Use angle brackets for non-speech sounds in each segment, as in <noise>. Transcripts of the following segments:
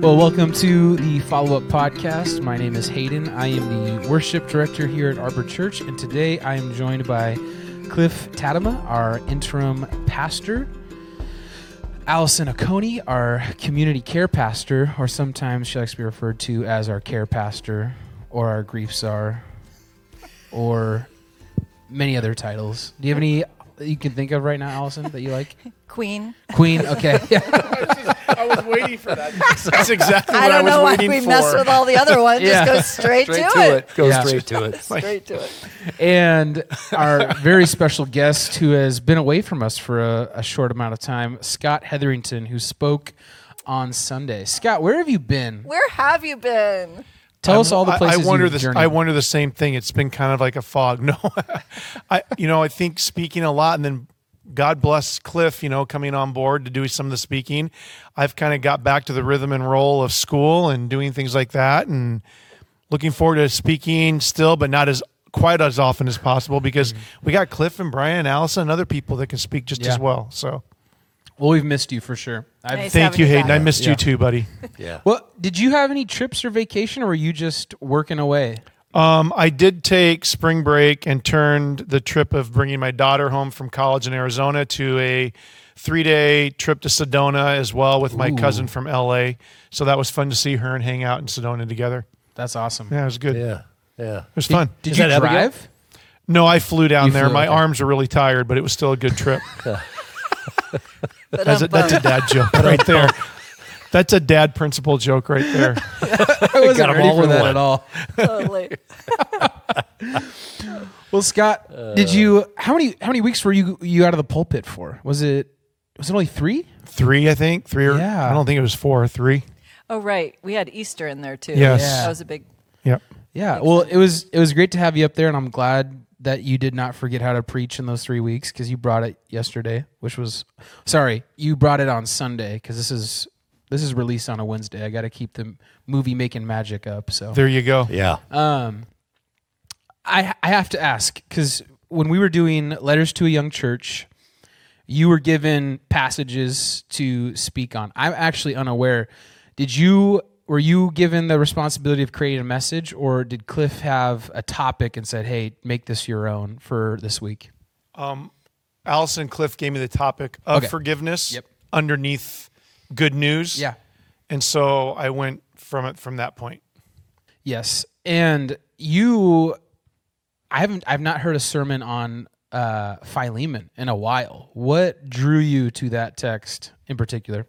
Well, welcome to the follow up podcast. My name is Hayden. I am the worship director here at Arbor Church, and today I am joined by Cliff Tadema, our interim pastor, Allison Oconee, our community care pastor, or sometimes she likes to be referred to as our care pastor, or our grief czar, or many other titles. Do you have any you can think of right now, Allison, that you like? <laughs> Queen. Queen, okay. <laughs> <laughs> I was waiting for that. <laughs> That's exactly what I I, don't was know why we for. mess with all the other ones. Yeah. Just go straight, Straight to, to it. it. Go Yeah. straight to it. Straight to it. and our very special guest who has been away from us for a, a short amount of time, Scott Hetherington, who spoke on Sunday. Scott, where have you been? Where have you been? Tell us all the places I wonder you've the journeyed. I wonder the same thing. It's been kind of like a fog. <laughs> No, <laughs> I you know I think speaking a lot, and then God bless Cliff, you know, coming on board to do some of the speaking. I've kind of got back to the rhythm and roll of school and doing things like that, and looking forward to speaking still, but not as quite as often as possible because mm-hmm. we got Cliff and Brian, and Allison, and other people that can speak just Yeah. as well. So well, we've missed you for sure. I've, Nice. thank you, you Hayden. back. I missed Yeah. you too, buddy. Yeah. Well, did you have any trips or vacation, or were you just working away? Um, I did take spring break and turned the trip of bringing my daughter home from college in Arizona to a three day trip to Sedona as well with my Ooh. cousin from LA. So that was fun to see her and hang out in Sedona together. That's awesome. Yeah, it was good. It Yeah. it was fun. did Is you that Abigail? drive? No, I flew down You there. flew, my okay. arms were really tired, but it was still a good trip. <laughs> That's a, that's a dad joke right there. That's a dad principle joke right there. <laughs> I wasn't Got 'em ready all for that one. at all. totally. <laughs> Well, Scott, did you? How many? How many weeks were you you out of the pulpit for? Was it? Was it only three? Three, I think. Three or Yeah. I don't think it was four or three. Oh, right. We had Easter in there too. Yes. Yeah. That was a big. Yep. Yeah. Well, it was it was great to have you up there, and I'm glad that you did not forget how to preach in those three weeks because you brought it yesterday, which was sorry, you brought it on Sunday because this is this is released on a Wednesday. I got to keep the movie making magic up. So There you go. Yeah. um, I I have to ask because when we were doing letters to a young church, you were given passages to speak on. I'm actually unaware. Did you were you given the responsibility of creating a message, or did Cliff have a topic and said, "Hey, make this your own for this week"? Allison Cliff gave me the topic of Okay. forgiveness Yep. underneath good news. Yeah. And so I went from it from that point. Yes, and you, I haven't, I've not heard a sermon on uh, Philemon in a while. What drew you to that text in particular?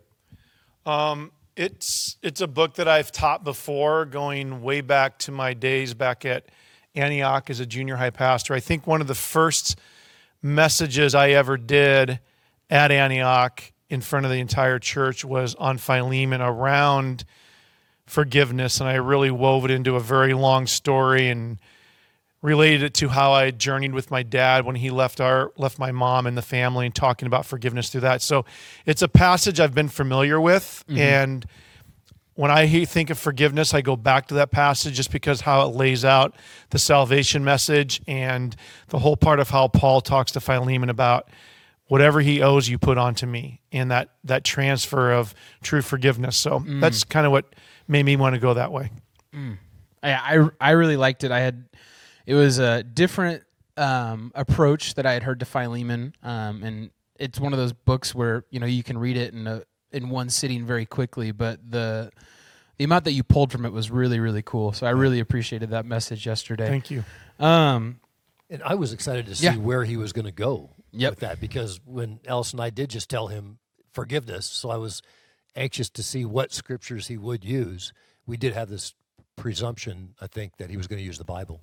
Um, It's it's a book that I've taught before, going way back to my days back at Antioch as a junior high pastor. I think one of the first messages I ever did at Antioch in front of the entire church was on Philemon around forgiveness, and I really wove it into a very long story and related it to how I journeyed with my dad when he left our left my mom and the family and talking about forgiveness through that. So it's a passage I've been familiar with mm-hmm. and when I think of forgiveness, I go back to that passage just because how it lays out the salvation message and the whole part of how Paul talks to Philemon about whatever he owes you put onto me and that that transfer of true forgiveness. So that's kind of what made me want to go that way. I, I I really liked it. I had it was a different um, approach that I had heard to Philemon, um, and it's one of those books where you know you can read it in a in one sitting very quickly, but the the amount that you pulled from it was really really cool. So I really appreciated that message yesterday. Thank you. Um, And I was excited to see Yeah. where he was going to go Yep. with that because when Alice and I did just tell him forgiveness, so I was anxious to see what scriptures he would use. We did have this presumption, I think, that he was going to use the Bible.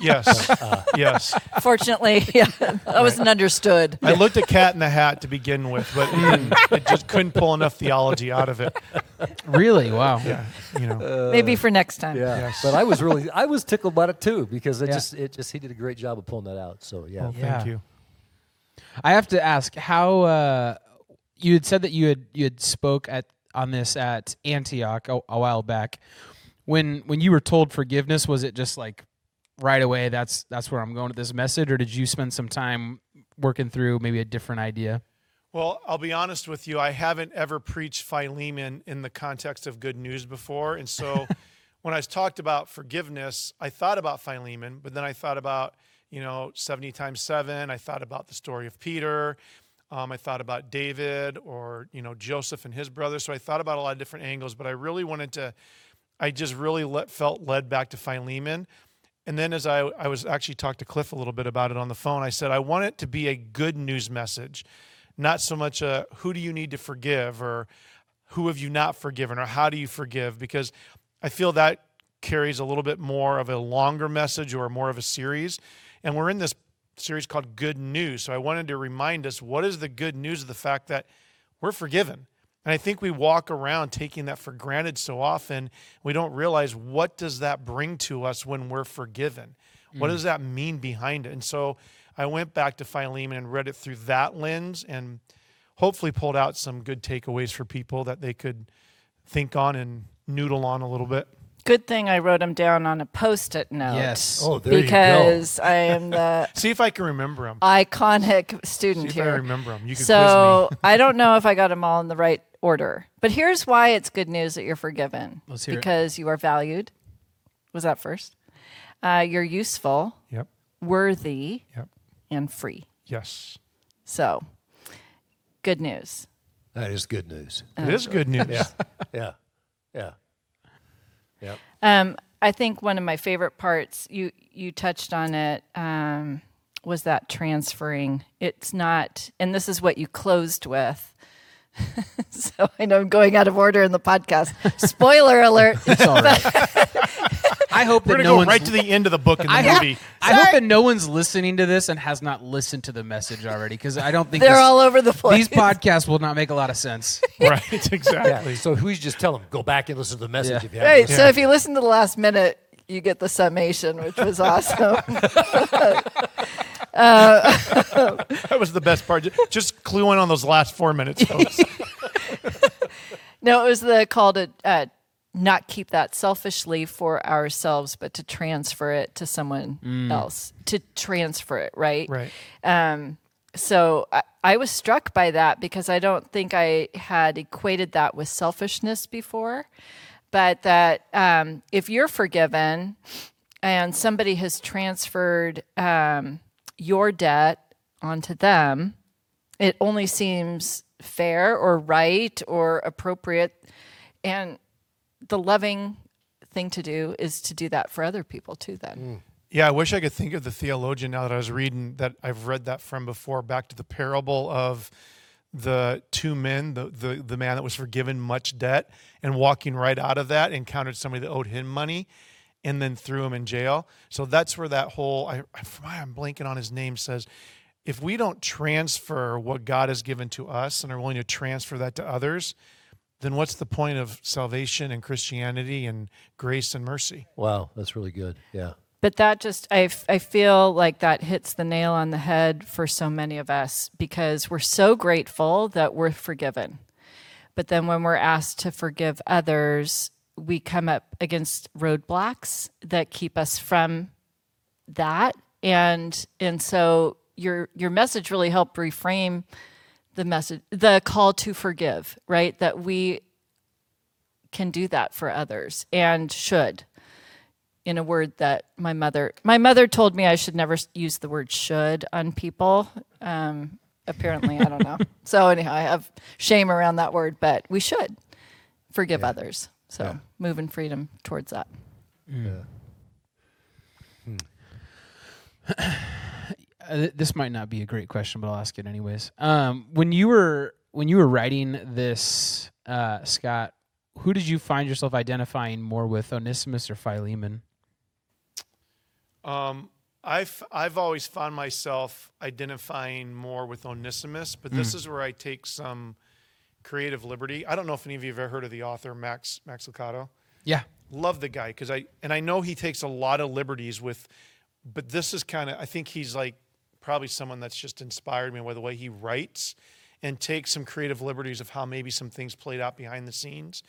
Yes. Uh, yes. Fortunately, <laughs> yeah, that wasn't understood. I looked at Cat in the Hat to begin with, but <laughs> mm. it just couldn't pull enough theology out of it. really, wow. Yeah, you know. Uh, Maybe for next time. Yes. But I was really, I was tickled about it too because it Yeah. just, it just, he did a great job of pulling that out. So yeah. Well, Yeah. thank you. I have to ask how uh, you had said that you had you had spoke at on this at Antioch a, a while back. When when you were told forgiveness, was it just like right away? That's that's where I'm going with this message, or did you spend some time working through maybe a different idea? Well, I'll be honest with you. I haven't ever preached Philemon in the context of good news before. And so <laughs> when I was talked about forgiveness, I thought about Philemon, but then I thought about, you know, 70 times seven. I thought about the story of Peter. Um, I thought about David or, you know, Joseph and his brothers. So I thought about a lot of different angles, but I really wanted to, I just really let, felt led back to Philemon. And then as I, I was actually talked to Cliff a little bit about it on the phone, I said, I want it to be a good news message not so much a who do you need to forgive or who have you not forgiven or how do you forgive because I feel that carries a little bit more of a longer message or more of a series. And we're in this series called Good News. So I wanted to remind us what is the good news of the fact that we're forgiven. And I think we walk around taking that for granted so often. We don't realize what does that bring to us when we're forgiven? What does mm. that mean behind it? And so I went back to Philemon and read it through that lens and hopefully pulled out some good takeaways for people that they could think on and noodle on a little bit. Good thing I wrote them down on a post-it note. Yes. Oh, there you go. because I am the <laughs> See if I can remember them. iconic student See if I remember them. You can So quiz me. <laughs> I don't know if I got them all in the right order, but here's why it's good news that you're forgiven. Let's hear it. because you are valued. Was that first? Uh, you're useful, Yep. worthy, Yep. and free. Yes. So, good news. That is good news. It is good news. <laughs> Yeah. Yeah. Yeah. Yep. Um, I think one of my favorite parts you you touched on it um, was that transferring. It's not, and this is what you closed with. <laughs> so I know I'm going out of order in the podcast. Spoiler alert. It's all right. <laughs> I hope We're that gonna no go one's right to the end of the book in the I, movie. I hope that no one's listening to this and has not listened to the message already because I don't think They're this- all over the place. these podcasts will not make a lot of sense. <laughs> right. Yeah. Exactly. So we just tell them go back and listen to the message Yeah. if you haven't. Right. listened. So if you listen to the last minute, you get the summation, which was awesome. <laughs> <laughs> That was the best part. Just clue in on those last four minutes. folks. no, it was the call to uh, not keep that selfishly for ourselves, but to transfer it to someone else, to transfer it, right? right. Um, so I, I was struck by that because I don't think I had equated that with selfishness before, but that um, if you're forgiven and somebody has transferred um, your debt onto them, it only seems fair or right or appropriate. And the loving thing to do is to do that for other people too, then. Mm. Yeah, I wish I could think of the theologian now that I was reading that I've read that from before, back to the parable of the two men, the, the, the man that was forgiven much debt and walking right out of that encountered somebody that owed him money and then threw him in jail. So that's where that whole, I, I, I'm blanking on his name, says, if we don't transfer what God has given to us and are willing to transfer that to others, then what's the point of salvation and Christianity and grace and mercy? Wow, that's really good. Yeah. But that just, I, I feel like that hits the nail on the head for so many of us because we're so grateful that we're forgiven. But then when we're asked to forgive others, we come up against roadblocks that keep us from that. And, and so your, your message really helped reframe the message, the call to forgive, right? That we can do that for others and should in a word that my mother my mother told me I should never use the word should on people. Um, apparently, I don't know. <laughs> so anyhow, I have shame around that word, but we should forgive others. So Yeah. move in freedom towards that. <clears throat> Uh, this might not be a great question, but I'll ask it anyways. Um, when you were when you were writing this, uh, Scott, who did you find yourself identifying more with, Onesimus or Philemon? Um, I've I've always found myself identifying more with Onesimus, but this is where I take some creative liberty. I don't know if any of you have ever heard of the author Max Max Lucado. Yeah, Love the guy because I and I know he takes a lot of liberties with, but this is kind of I think he's like probably someone that's just inspired me by the way he writes and takes some creative liberties of how maybe some things played out behind the scenes.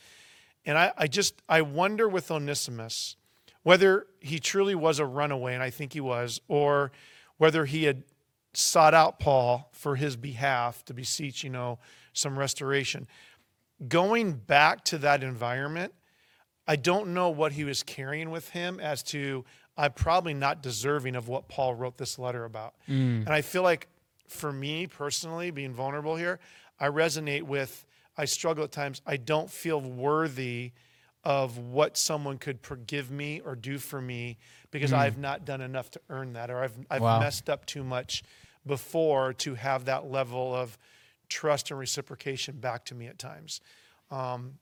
And I, I just I wonder with Onesimus whether he truly was a runaway, and I think he was, or whether he had sought out Paul for his behalf to beseech, you know, some restoration. Going back to that environment, I don't know what he was carrying with him as to I'm probably not deserving of what Paul wrote this letter about. And I feel like for me personally, being vulnerable here, I resonate with, I struggle at times. I don't feel worthy of what someone could forgive me or do for me because I've not done enough to earn that or I've, I've Wow. messed up too much before to have that level of trust and reciprocation back to me at times. Um,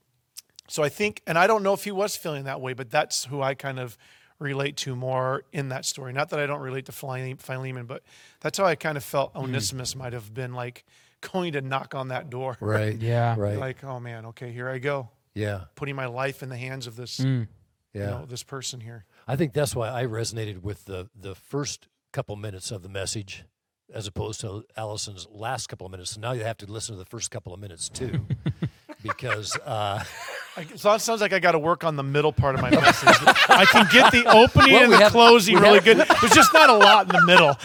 so I think, and I don't know if he was feeling that way, but that's who I kind of relate to more in that story. Not that I don't relate to Philemon, but that's how I kind of felt Onesimus might have been like going to knock on that door. <laughs> Right. <laughs> Yeah. Right. Like, oh man, okay, here I go, yeah. putting my life in the hands of this, Mm. Yeah. you know, this person here. I think that's why I resonated with the the first couple minutes of the message as opposed to Allison's last couple of minutes. So now you have to listen to the first couple of minutes too. <laughs> because uh, I, so it sounds like I got to work on the middle part of my message. I can get the opening Well, and we the have- closing really have- good. There's just not a lot in the middle.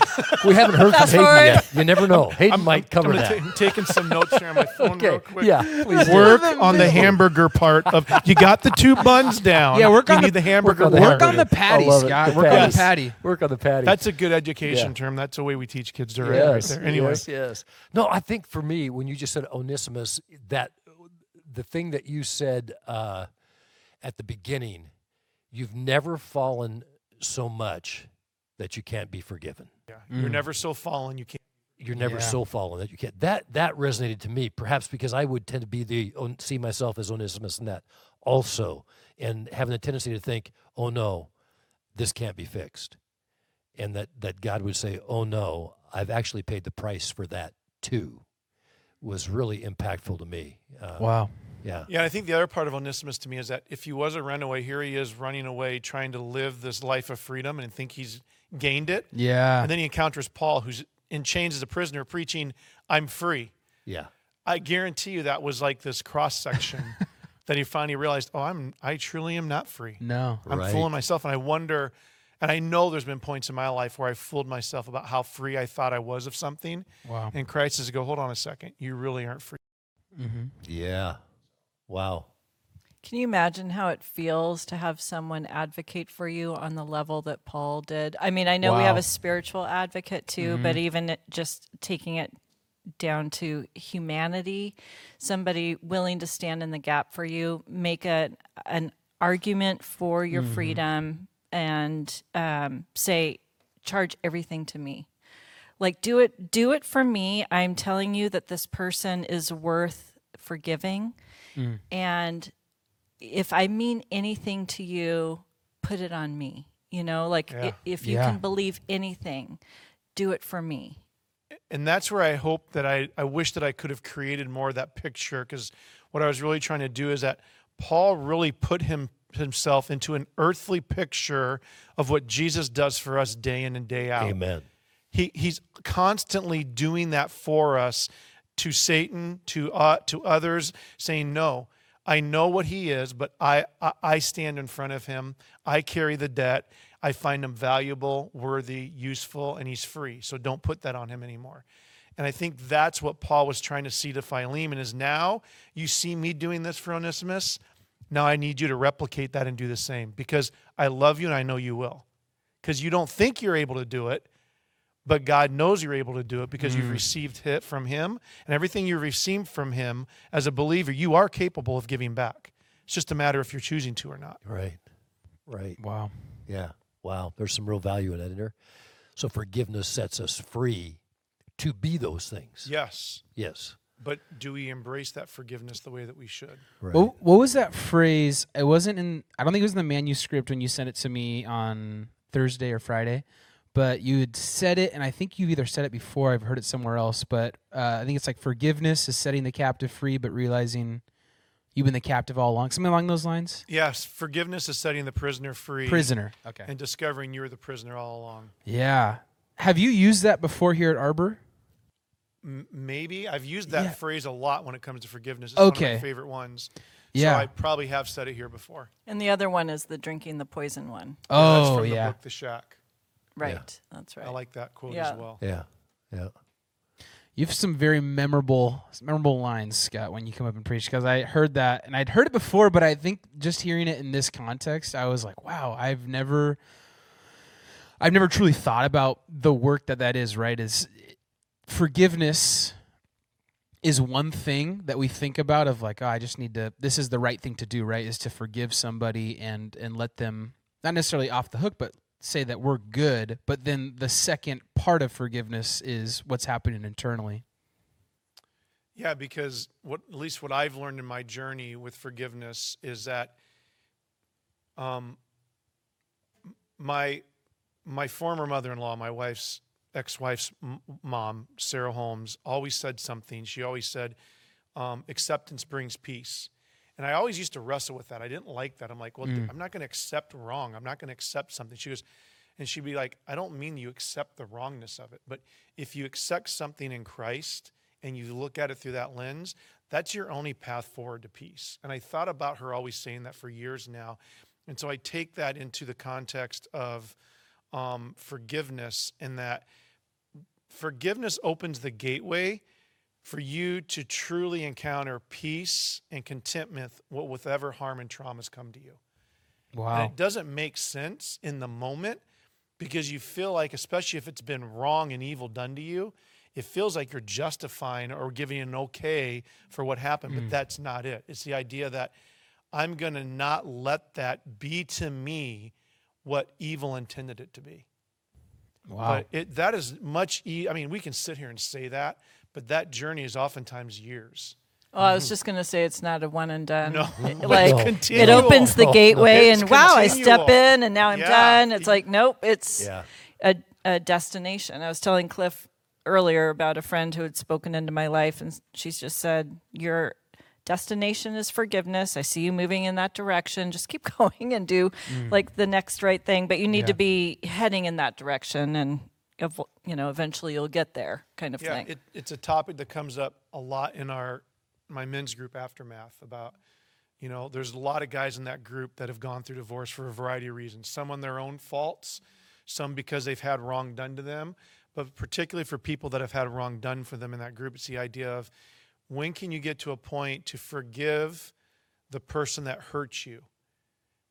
<laughs> we haven't heard from Fast Hayden forward. yet. You never know. Hayden might cover I'm, that. ta- I'm taking some notes here on my phone real okay. quick. Yeah. Please do. Work on the hamburger part of you got the two buns down. Yeah, work you on need the- the hamburger. on the. Work on the patty, I love it. Scott. The Work on the patty. Work on the patty. That's a good education Yeah. term. That's the way we teach kids to write yes, right there. Anyway, yes, yes. No, I think for me, when you just said Onesimus, that the thing that you said uh, at the beginning, you've never fallen so much that you can't be forgiven. yeah, you're never so fallen you can't. You're never Yeah. so fallen that you can't. That that resonated to me, perhaps because I would tend to be the see myself as Onesimus in that also, and having a tendency to think, oh no, this can't be fixed, and that that God would say, oh no, I've actually paid the price for that too, was really impactful to me. Uh, Wow. Yeah, Yeah, and I think the other part of Onesimus to me is that if he was a runaway, here he is running away, trying to live this life of freedom and think he's gained it. Yeah. And then he encounters Paul, who's in chains as a prisoner, preaching, "I'm free." yeah, I guarantee you that was like this cross section <laughs> that he finally realized, "Oh, I'm I truly am not free. no. I'm Right. fooling myself." And I wonder, and I know there's been points in my life where I fooled myself about how free I thought I was of something, Wow. and Christ says, "Go, hold on a second. You really aren't free." Mm-hmm. yeah. Wow. Can you imagine how it feels to have someone advocate for you on the level that Paul did? I mean, I know we have a spiritual advocate too, but even just taking it down to humanity, somebody willing to stand in the gap for you, make a an argument for your freedom, and um, say, charge everything to me. Like do it do it for me. I'm telling you that this person is worth forgiving Mm. and if i mean anything to you put it on me you know like i Yeah. if you Yeah. can believe anything do it for me and that's where I hope that I, I wish that I could have created more of that picture because what I was really trying to do is that Paul really put him himself into an earthly picture of what Jesus does for us day in and day out. Amen. He he's constantly doing that for us to Satan, to uh, to others, saying, "No, I know what he is, but I, I I stand in front of him. I carry the debt. I find him valuable, worthy, useful, and he's free. So don't put that on him anymore." And I think that's what Paul was trying to see to Philemon is now you see me doing this for Onesimus. Now I need you to replicate that and do the same because I love you and I know you will. Because you don't think you're able to do it, but God knows you're able to do it because you've mm. received it from Him, and everything you've received from Him as a believer, you are capable of giving back. It's just a matter if you're choosing to or not. Right. Right. Wow. Yeah. Wow. There's some real value in that in there. So forgiveness sets us free to be those things. Yes, Yes. but do we embrace that forgiveness the way that we should? Right. What, what was that phrase? It wasn't in. I don't think it was in the manuscript when you sent it to me on Thursday or Friday, but you had said it, and I think you've either said it before. I've heard it somewhere else, but uh, I think it's like forgiveness is setting the captive free, but realizing you've been the captive all along. Something along those lines. Yes, forgiveness is setting the prisoner free Prisoner. Okay. and discovering you were the prisoner all along. Yeah. Have you used that before here at Arbor? M- maybe I've used that Yeah. phrase a lot when it comes to forgiveness. It's one of Okay. my favorite ones. Yeah. So I probably have said it here before. and the other one is the drinking the poison one Yeah, that's Oh from yeah. the book The Shack. Right that's right I like that quote Yeah. as well. yeah. Yeah. You have some very memorable, memorable lines, Scott, when you come up and preach. Because I heard that, and I'd heard it before, but I think just hearing it in this context, I was like, "Wow, I've never, I've never truly thought about the work that that is." Right? Is forgiveness is one thing that we think about of like, oh, I just need to. This is the right thing to do. Right? Is to forgive somebody and and let them not necessarily off the hook, but say that we're good, but then the second part of forgiveness is what's happening internally. Yeah, because what at least what I've learned in my journey with forgiveness is that um, my my former mother-in-law, my wife's ex-wife's m- mom, Sarah Holmes, always said something. She always said, um, "Acceptance brings peace." And I always used to wrestle with that. I didn't like that. I'm like, well, I'm not going to accept wrong. I'm not going to accept something. She goes, and she'd be like, I don't mean you accept the wrongness of it, but if you accept something in Christ and you look at it through that lens, that's your only path forward to peace. And I thought about her always saying that for years now. And so I take that into the context of um, forgiveness, in that forgiveness opens the gateway for you to truly encounter peace and contentment with whatever harm and traumas come to you. And Wow. it doesn't make sense in the moment because you feel like, especially if it's been wrong and evil done to you, it feels like you're justifying or giving an okay for what happened, but mm. that's not it. It's the idea that I'm going to not let that be to me what evil intended it to be. Wow. But it, that is much, e- I mean, we can sit here and say that, but that journey is oftentimes years. Oh, I was just going to say it's not a one and done. No. It- <laughs> like No. it opens the <laughs> gateway, It's and wow, I step in, and now I'm Yeah. done. It's like nope, it's Yeah. a, a destination. I was telling Cliff earlier about a friend who had spoken into my life, and she's just said, "Your destination is forgiveness. I see you moving in that direction. Just keep <laughs> going and do mm. like the next right thing, but you need to be heading in that direction, and ev- you know, eventually you'll get there, kind of Yeah, thing." it, it's a topic that comes up a lot in our my men's group aftermath about you know there's a lot of guys in that group that have gone through divorce for a variety of reasons some on their own faults some because they've had wrong done to them but particularly for people that have had wrong done for them in that group it's the idea of when can you get to a point to forgive the person that hurt you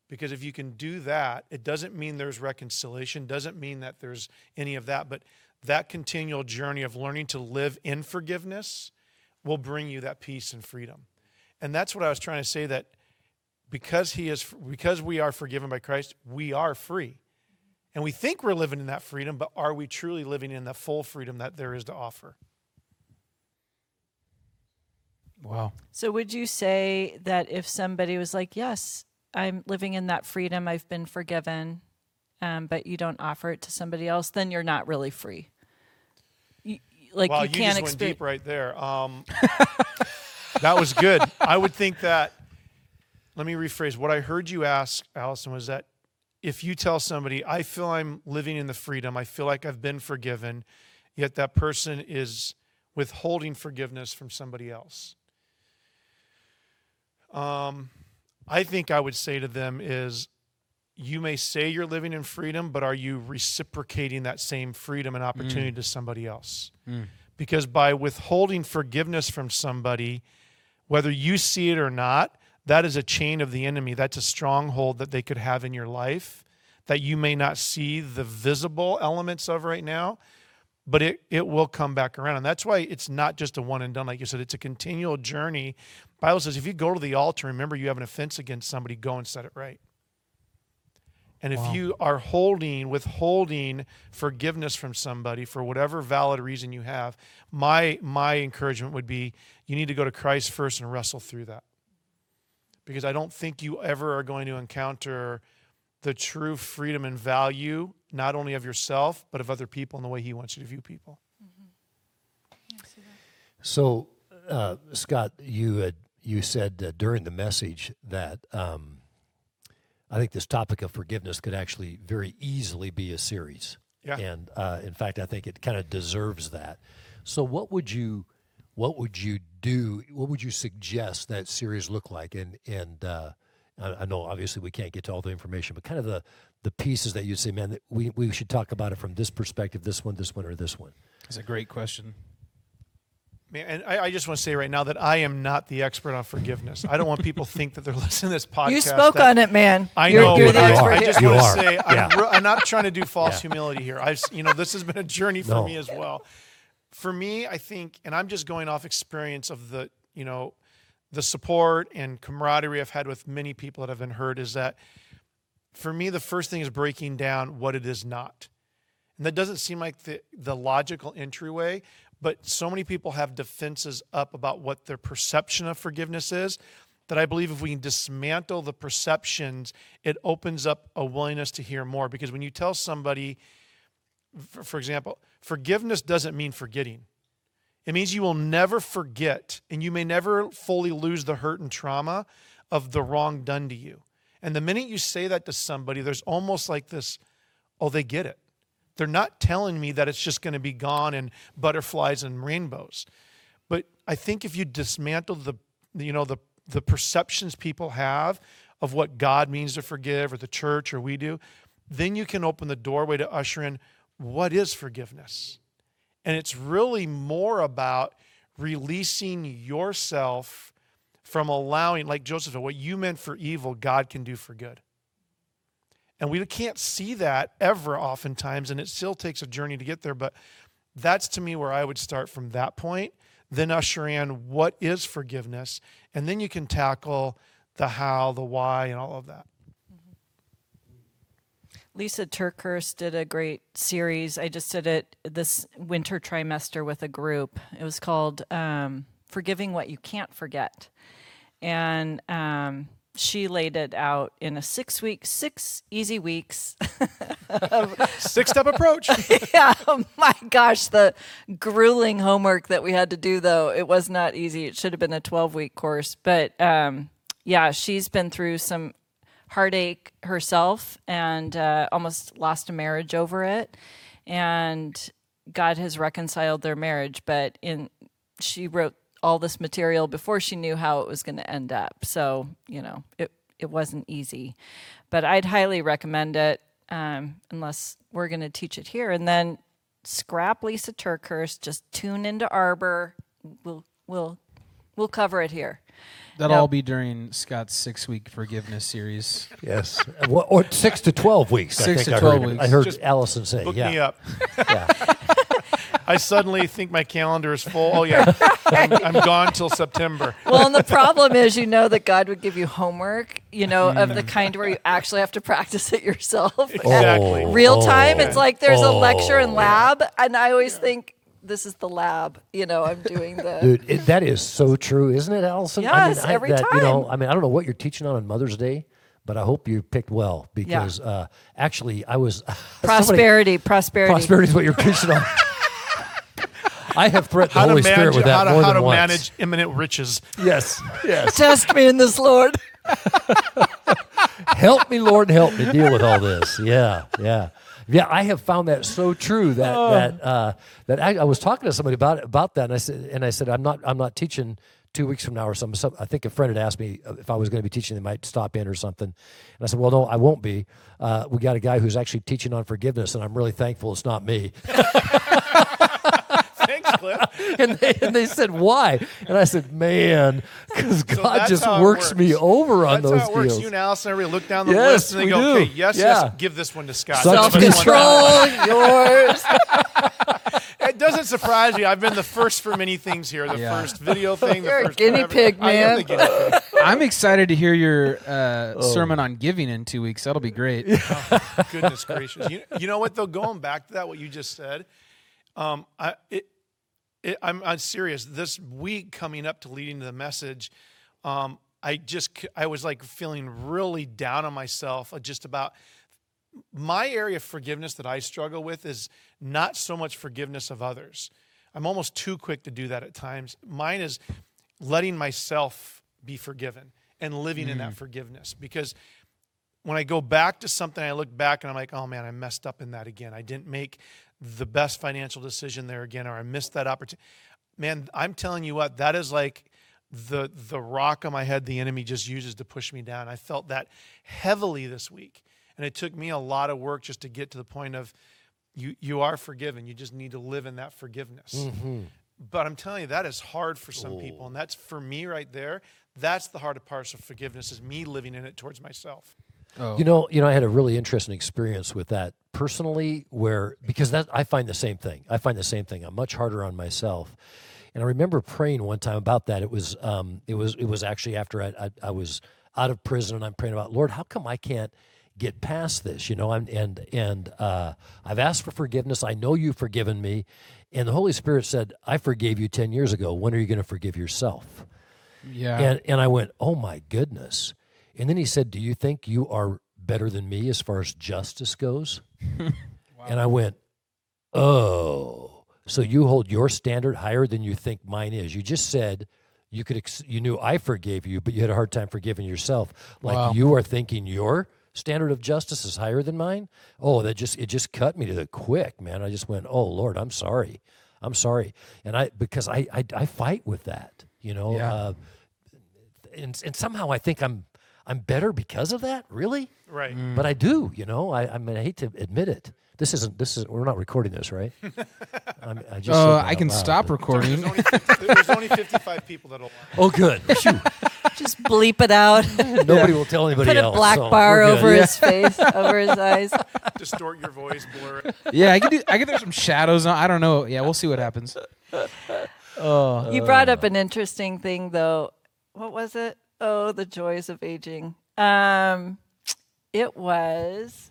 because if you can do that it doesn't mean there's reconciliation doesn't mean that there's any of that but that continual journey of learning to live in forgiveness will bring you that peace and freedom. And that's what i was trying to say that because he is because we are forgiven by christ we are free. And we think we're living in that freedom but are we truly living in the full freedom that there is to offer? Wow. So, would you say that if somebody was like, Yes, I'm living in that freedom, I've been forgiven, um, but you don't offer it to somebody else, then you're not really free? You, like, Wow, you you, can't just went deep right there. Um, <laughs> that was good. I would think that. Let me rephrase. What I heard you ask, Allison, was that if you tell somebody, "I feel I'm living in the freedom. I feel like I've been forgiven," yet that person is withholding forgiveness from somebody else. Um, I think I would say to them is, you may say you're living in freedom, but are you reciprocating that same freedom and opportunity mm. to somebody else? Mm. Because by withholding forgiveness from somebody, whether you see it or not, that is a chain of the enemy. That's a stronghold that they could have in your life that you may not see the visible elements of right now, but it, it will come back around. And that's why it's not just a one and done. Like you said, it's a continual journey. Bible says if you go to the altar, remember you have an offense against somebody, go and set it right. And if you are holding, withholding forgiveness from somebody for whatever valid reason you have, my my encouragement would be you need to go to Christ first and wrestle through that. Because I don't think you ever are going to encounter the true freedom and value, not only of yourself, but of other people and the way he wants you to view people. So, uh, Scott, you had you said uh, during the message that um, I think this topic of forgiveness could actually very easily be a series. Yeah. And uh, in fact, I think it kind of deserves that. So, what would you what would you do? What would you suggest that series look like? And and uh, I, I know obviously we can't get to all the information, but kind of the the pieces that you'd say, man, that we we should talk about it from this perspective, this one, this one, or this one. That's a great question. Man, and I, I, just want to say right now that I am not the expert on forgiveness. I don't want people to <laughs> think that they're listening to this podcast. You spoke on it, man. I you're, know. You're the I, expert I just here. want You to say Yeah. I'm, re- I'm not trying to do false Yeah. humility here. I, you know, this has been a journey for No. me as well. For me, I think, and I'm just going off experience of the, you know, the support and camaraderie I've had with many people that have been hurt is that for me, the first thing is breaking down what it is not. And that doesn't seem like the, the logical entryway, but so many people have defenses up about what their perception of forgiveness is that I believe if we can dismantle the perceptions, it opens up a willingness to hear more. Because when you tell somebody, for, for example, forgiveness doesn't mean forgetting. It means you will never forget and you may never fully lose the hurt and trauma of the wrong done to you. And the minute you say that to somebody, there's almost like this, oh, they get it. They're not telling me that it's just going to be gone and butterflies and rainbows. But I think if you dismantle the, you know, the, the perceptions people have of what God means to forgive or the church or we do, then you can open the doorway to usher in what is forgiveness. And it's really more about releasing yourself from allowing, like Joseph, what you meant for evil, God can do for good. And we can't see that ever oftentimes, and it still takes a journey to get there. But that's to me where I would start from that point, then usher in what is forgiveness, and then you can tackle the how, the why, and all of that. Lysa TerKeurst did a great series. I just did it this winter trimester with a group. It was called um, Forgiving What You Can't Forget. And um, she laid it out in a six week, six easy weeks. <laughs> Six step approach. <laughs> yeah, oh my gosh, the grueling homework that we had to do, though, it was not easy. It should have been a 12 week course. But um, yeah, she's been through some heartache herself and uh, almost lost a marriage over it. And God has reconciled their marriage, but in she wrote all this material before she knew how it was going to end up. So, you know, it, it wasn't easy. But I'd highly recommend it um, unless we're going to teach it here. And then scrap Lysa TerKeurst, just tune into Arbor. We'll, we'll, we'll cover it here. That'll No. all be during Scott's six week forgiveness series. Yes, Well, or six to twelve weeks. I Six think to I 12 heard, weeks. I heard Just Allison say. Book yeah, me up. yeah. <laughs> <laughs> I suddenly think my calendar is full. Oh, yeah. I'm, I'm gone till September. Well, and the problem is, you know, that God would give you homework, you know, of the mm. kind where you actually have to practice it yourself. Exactly. Oh, Real time. oh, It's like there's a lecture oh, and lab. And I always think, this is the lab. You know, I'm doing the. <laughs> Dude, it, that is so true, isn't it, Allison? Yes, I, every that, You know. I mean, I don't know what you're teaching on on Mother's Day, but I hope you picked well because uh, actually, I was <laughs> somebody- prosperity, prosperity. prosperity is what you're preaching on. <laughs> I have threatened How to, Holy Spirit manage, with that how to, more how than to once. manage imminent riches. Yes, yes. Test me in this, Lord. help me, Lord, help me deal with all this. Yeah, yeah, yeah. I have found that so true that that uh, that I, I was talking to somebody about about that, and I said, and I said, I'm not I'm not teaching two weeks from now or something. Some, I think a friend had asked me if I was going to be teaching, they might stop in or something, and I said, well, no, I won't be. Uh, we got a guy who's actually teaching on forgiveness, and I'm really thankful it's not me. <laughs> Thanks, <laughs> Cliff. and, they, and they said, why? And I said, man, because So God that's just how it works, me over on That's those how it works. You and Allison everybody look down the Yes, list and they go, do. okay, yes, Yeah. yes, give this one to Scott. Such Give this one to- Self-control, <laughs> yours. <laughs> It doesn't surprise me. I've been the first for many things here. The Yeah. first video thing, the You're a first guinea whatever. pig, I am man. the guinea pig. I'm excited to hear your uh, Oh. sermon on giving in two weeks. That'll be great. Goodness gracious. You, you know what, though? Going back to that, what you just said, um, I, it, it, I'm, I'm serious. This week coming up to leading to the message, um, I just, I was like feeling really down on myself uh, just about my area of forgiveness that I struggle with is not so much forgiveness of others. I'm almost too quick to do that at times. Mine is letting myself be forgiven and living in that forgiveness because when I go back to something, I look back and I'm like, oh man, I messed up in that again. I didn't make the best financial decision there again, or I missed that opportunity. Man, I'm telling you what, that is like the the rock on my head the enemy just uses to push me down. I felt that heavily this week. And it took me a lot of work just to get to the point of, you you are forgiven. You just need to live in that forgiveness. Mm-hmm. But I'm telling you, that is hard for some people, and that's for me right there. That's the hardest part of forgiveness is me living in it towards myself. Oh. You know, you know, I had a really interesting experience with that personally, where because that I find the same thing. I find the same thing. I'm much harder on myself, and I remember praying one time about that. It was, um, it was, it was actually after I, I, I was out of prison, and I'm praying about, Lord, how come I can't get past this? You know, I'm and and uh, I've asked for forgiveness. I know you've forgiven me, and the Holy Spirit said, I forgave you ten years ago. When are you going to forgive yourself? yeah. And and I went, "Oh my goodness." And then he said, "Do you think you are better than me as far as justice goes?" <laughs> And I went, "Oh, so you hold your standard higher than you think mine is. You just said you could ex- you knew I forgave you, but you had a hard time forgiving yourself. Like Wow. you are thinking your standard of justice is higher than mine? Oh, that just it just cut me to the quick, man. I just went, "Oh Lord, I'm sorry. I'm sorry." And I because I I, I fight with that, you know. Yeah. Uh, and and somehow I think I'm I'm better because of that. Really, Right. but I do. You know, I I mean I hate to admit it. This isn't this is we're not recording this, right? <laughs> I'm, I just said Uh, I can loud, stop but- recording. There's only, there's only 55 people that'll. Oh, good. <laughs> Phew. Just bleep it out. <laughs> Nobody will tell anybody Put a else. black so bar we're good. over his face, over his eyes. distort your voice, blur it. yeah, I can do. I can throw some shadows on. I don't know. Yeah, we'll see what happens. Oh, You brought up an interesting thing, though. What was it? Oh, the joys of aging. Um, it was.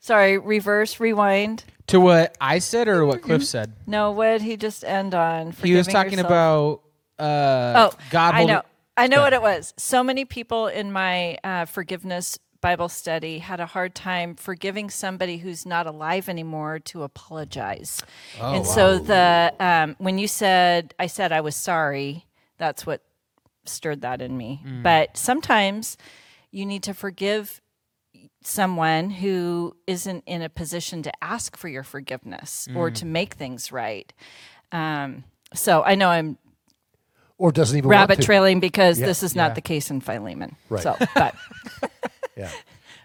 Sorry, reverse, rewind. to what I said or what Cliff said. No, what did he just end on? He was talking yourself? about uh, Oh, God. I know. I know what it was. So many people in my uh, forgiveness Bible study had a hard time forgiving somebody who's not alive anymore to apologize. Oh, and so the um, when you said, I said I was sorry. That's what stirred that in me. Mm. But sometimes you need to forgive someone who isn't in a position to ask for your forgiveness or Mm. to make things right. Um, so I know I'm Or doesn't even rabbit want to. trailing because Yeah, this is not the case in Philemon. Right. So, but <laughs> Yeah.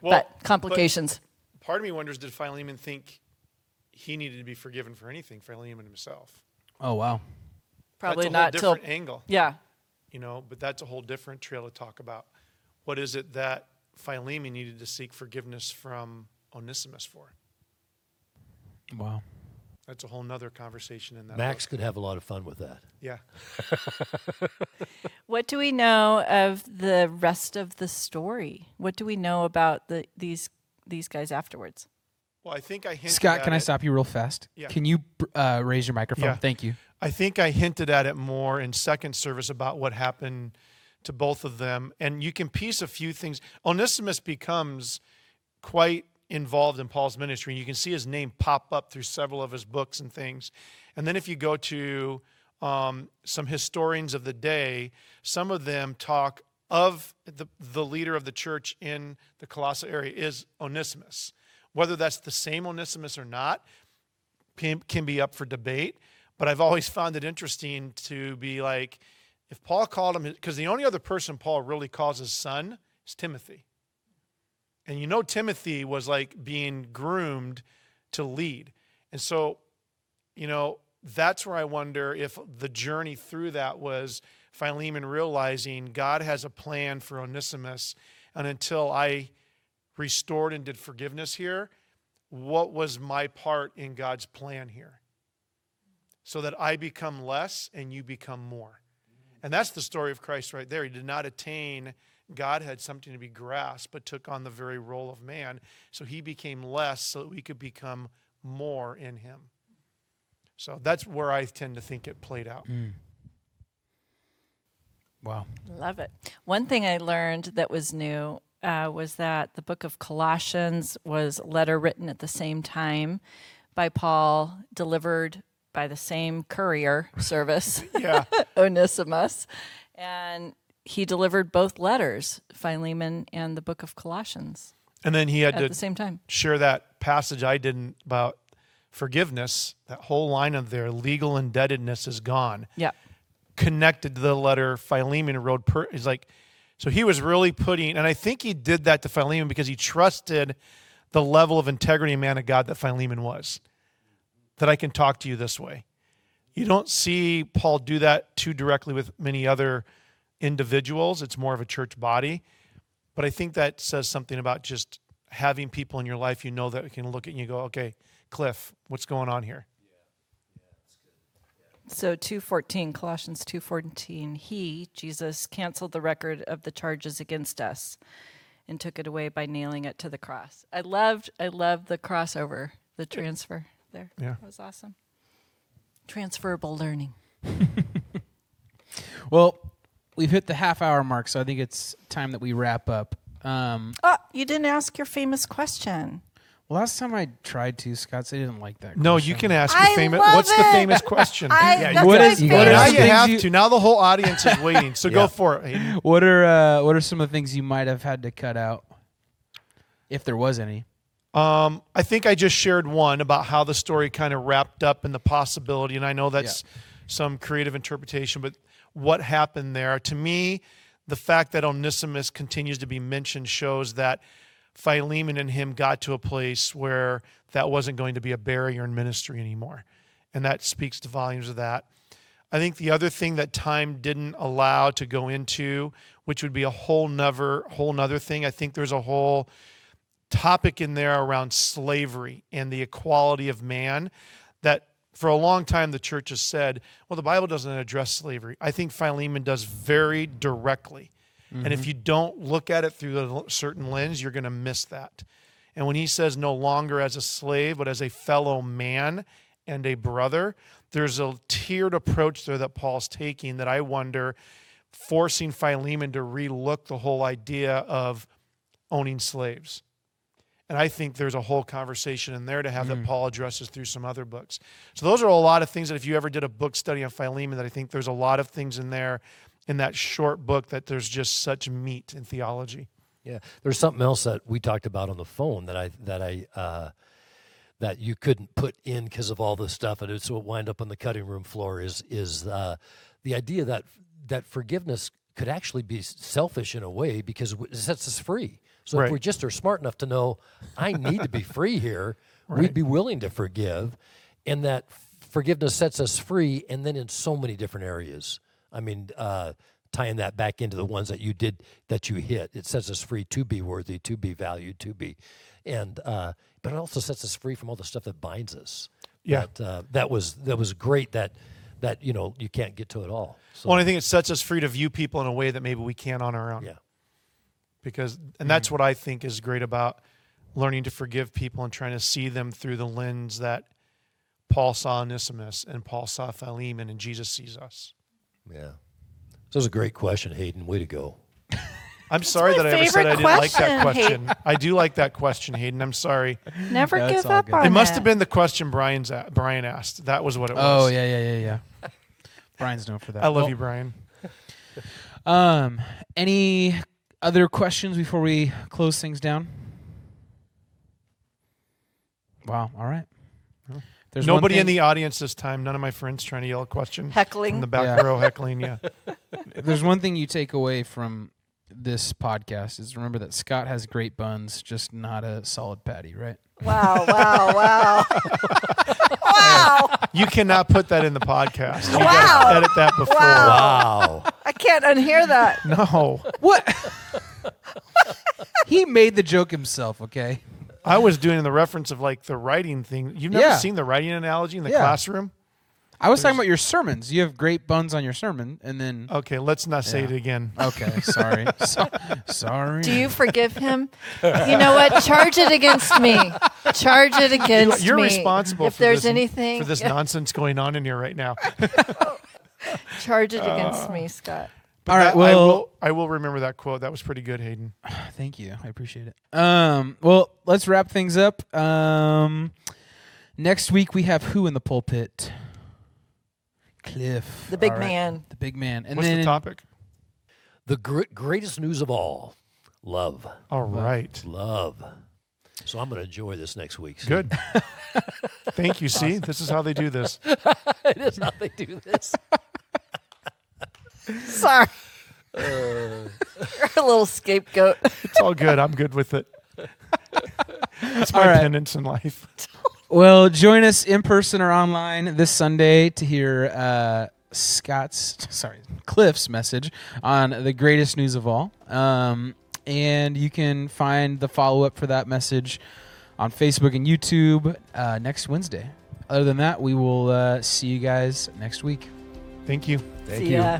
Well, but complications. but part of me wonders did Philemon think he needed to be forgiven for anything? Philemon himself. Oh wow. Probably That's a whole not till different angle, yeah. You know. But that's a whole different trail to talk about. What is it that Philemon needed to seek forgiveness from Onesimus for? Wow. That's a whole nother conversation in that. Max book. could have a lot of fun with that. Yeah. <laughs> What do we know of the rest of the story? What do we know about the these these guys afterwards? Well, I think I hinted. Scott, at can I it. stop you real fast? Yeah. Can you uh, raise your microphone? Yeah. Thank you. I think I hinted at it more in second service about what happened to both of them. And you can piece a few things. Onesimus becomes quite involved in Paul's ministry. And You can see his name pop up through several of his books and things. And then if you go to um, some historians of the day, some of them talk of the, the leader of the church in the Colossae area is Onesimus. Whether that's the same Onesimus or not, can, be up for debate. But I've always found it interesting to be like, if Paul called him, because the only other person Paul really calls his son is Timothy. And you know, Timothy was like being groomed to lead. And so, you know, that's where I wonder if the journey through that was Philemon realizing God has a plan for Onesimus. And until I restored and did forgiveness here, what was my part in God's plan here? So that I become less and you become more. And that's the story of Christ right there. He did not attain, God had something to be grasped, but took on the very role of man. So he became less so that we could become more in him. So that's where I tend to think it played out. Mm. Wow. Love it. One thing I learned that was new uh, was that the book of Colossians was a letter written at the same time by Paul, delivered by the same courier <laughs> service, Yeah. <laughs> Onesimus, and he delivered both letters, Philemon and the book of Colossians, And then he had at to the same time. share that passage I didn't about forgiveness. That whole line of their legal indebtedness is gone. Yeah. connected to the letter Philemon wrote. Per, he's like, so he was really putting, and I think he did that to Philemon because he trusted the level of integrity and man of God that Philemon was. that I can talk to you this way. You don't see Paul do that too directly with many other individuals. It's more of a church body. But I think that says something about just having people in your life you know that can look at you and go, okay, Cliff, what's going on here? So 2:14 Colossians 2:14 he Jesus canceled the record of the charges against us and took it away by nailing it to the cross. I loved I loved the crossover, the transfer there. Yeah. That was awesome. Transferable learning. <laughs> Well, we've hit the half hour mark, so I think it's time that we wrap up. Um, Oh, you didn't ask your famous question. Last time I tried to, Scott said he didn't like that. No, question. you can ask I the famous. love What's the it. famous question? I, Yeah, that's what my is- what favorite. now some you things have you- to. Now the whole audience is waiting. So <laughs> Yeah. go for it. Hayden. What are uh, what are some of the things you might have had to cut out, if there was any? Um, I think I just shared one about how the story kind of wrapped up in the possibility, and I know that's some creative interpretation, but what happened there to me, the fact that Onesimus continues to be mentioned shows that Philemon and him got to a place where that wasn't going to be a barrier in ministry anymore, and that speaks to volumes of that. I think the other thing that time didn't allow to go into, which would be a whole nother whole nother thing. I think there's a whole topic in there around slavery and the equality of man that for a long time the church has said, well, the Bible doesn't address slavery. I think Philemon does very directly. And if mm-hmm. you don't look at it through a certain lens, you're going to miss that. And when he says no longer as a slave, but as a fellow man and a brother, there's a tiered approach there that Paul's taking that I wonder forcing Philemon to relook the whole idea of owning slaves. And I think there's a whole conversation in there to have that mm. Paul addresses through some other books. So those are a lot of things that if you ever did a book study on Philemon, that I think there's a lot of things in there in that short book that there's just such meat in theology. Yeah, there's something else that we talked about on the phone that I that I uh, that you couldn't put in because of all this stuff, and it's what wind up on the cutting room floor is is uh, the idea that that forgiveness could actually be selfish in a way because it sets us free. So Right. if we just are smart enough to know I need to be <laughs> free here, we'd be willing to forgive, and that forgiveness sets us free, and then in so many different areas. I mean, uh, tying that back into the ones that you did that you hit, it sets us free to be worthy, to be valued, to be, and uh, but it also sets us free from all the stuff that binds us. Yeah. that, uh, that was that was great. That that you know you can't get to it all. So Well, I think it sets us free to view people in a way that maybe we can't on our own. yeah, Because, and that's what I think is great about learning to forgive people and trying to see them through the lens that Paul saw Onesimus and Paul saw Philemon and Jesus sees us. Yeah. So it was a great question, Hayden. Way to go. I'm sorry my that I ever said I favorite didn't like that question, question. I do like that question, Hayden. I'm sorry. Never That's give all up good. on It must have been the question Brian's a- Brian asked. That was what it was. Oh yeah, yeah, yeah, yeah. <laughs> Brian's known for that. I love Well, you, Brian. Um, any other questions before we close things down? Wow. All right. There's one Nobody in the audience this time. None of my friends trying to yell a question. Heckling. From the back Yeah. row heckling, yeah. If <laughs> there's one thing you take away from this podcast is remember that Scott has great buns, just not a solid patty, right? Wow, wow, wow. <laughs> wow. You cannot put that in the podcast. You Wow. gotta edit that before. Wow. I can't unhear that. No. What? <laughs> he made the joke himself, okay? I was doing the reference of like the writing thing. You've never Yeah. seen the writing analogy in the Yeah. classroom? I was talking about your sermons. You have great buns on your sermon, and then Okay, let's not say Yeah. it again. okay, sorry, <laughs> so, sorry. Do you forgive him? You know what? Charge it against me. Charge it against me. You're me. responsible If for there's this, anything, for this nonsense going on in here right now. <laughs> charge it against uh. me, Scott. All right, That- I well- will, I will remember that quote. That was pretty good, Hayden. <sighs> Thank you. I appreciate it. Um, well, let's wrap things up. Um, next week we have who in the pulpit? Cliff, The big All right. man. the big man, and What's then the topic? The gr- greatest news of all, love, All right. love. So I'm going to enjoy this next week. See? <laughs> Good. <laughs> Thank you. See, this is how they do this. <laughs> it is how they do this. <laughs> Sorry. You're <laughs> a little scapegoat. It's all good. I'm good with it. <laughs> It's my All right. penance in life. Well, join us in person or online this Sunday to hear uh, Scott's, sorry, Cliff's message on the greatest news of all. Um, and you can find the follow up for that message on Facebook and YouTube uh, next Wednesday. Other than that, we will uh, see you guys next week. Thank you. Thank See you. ya.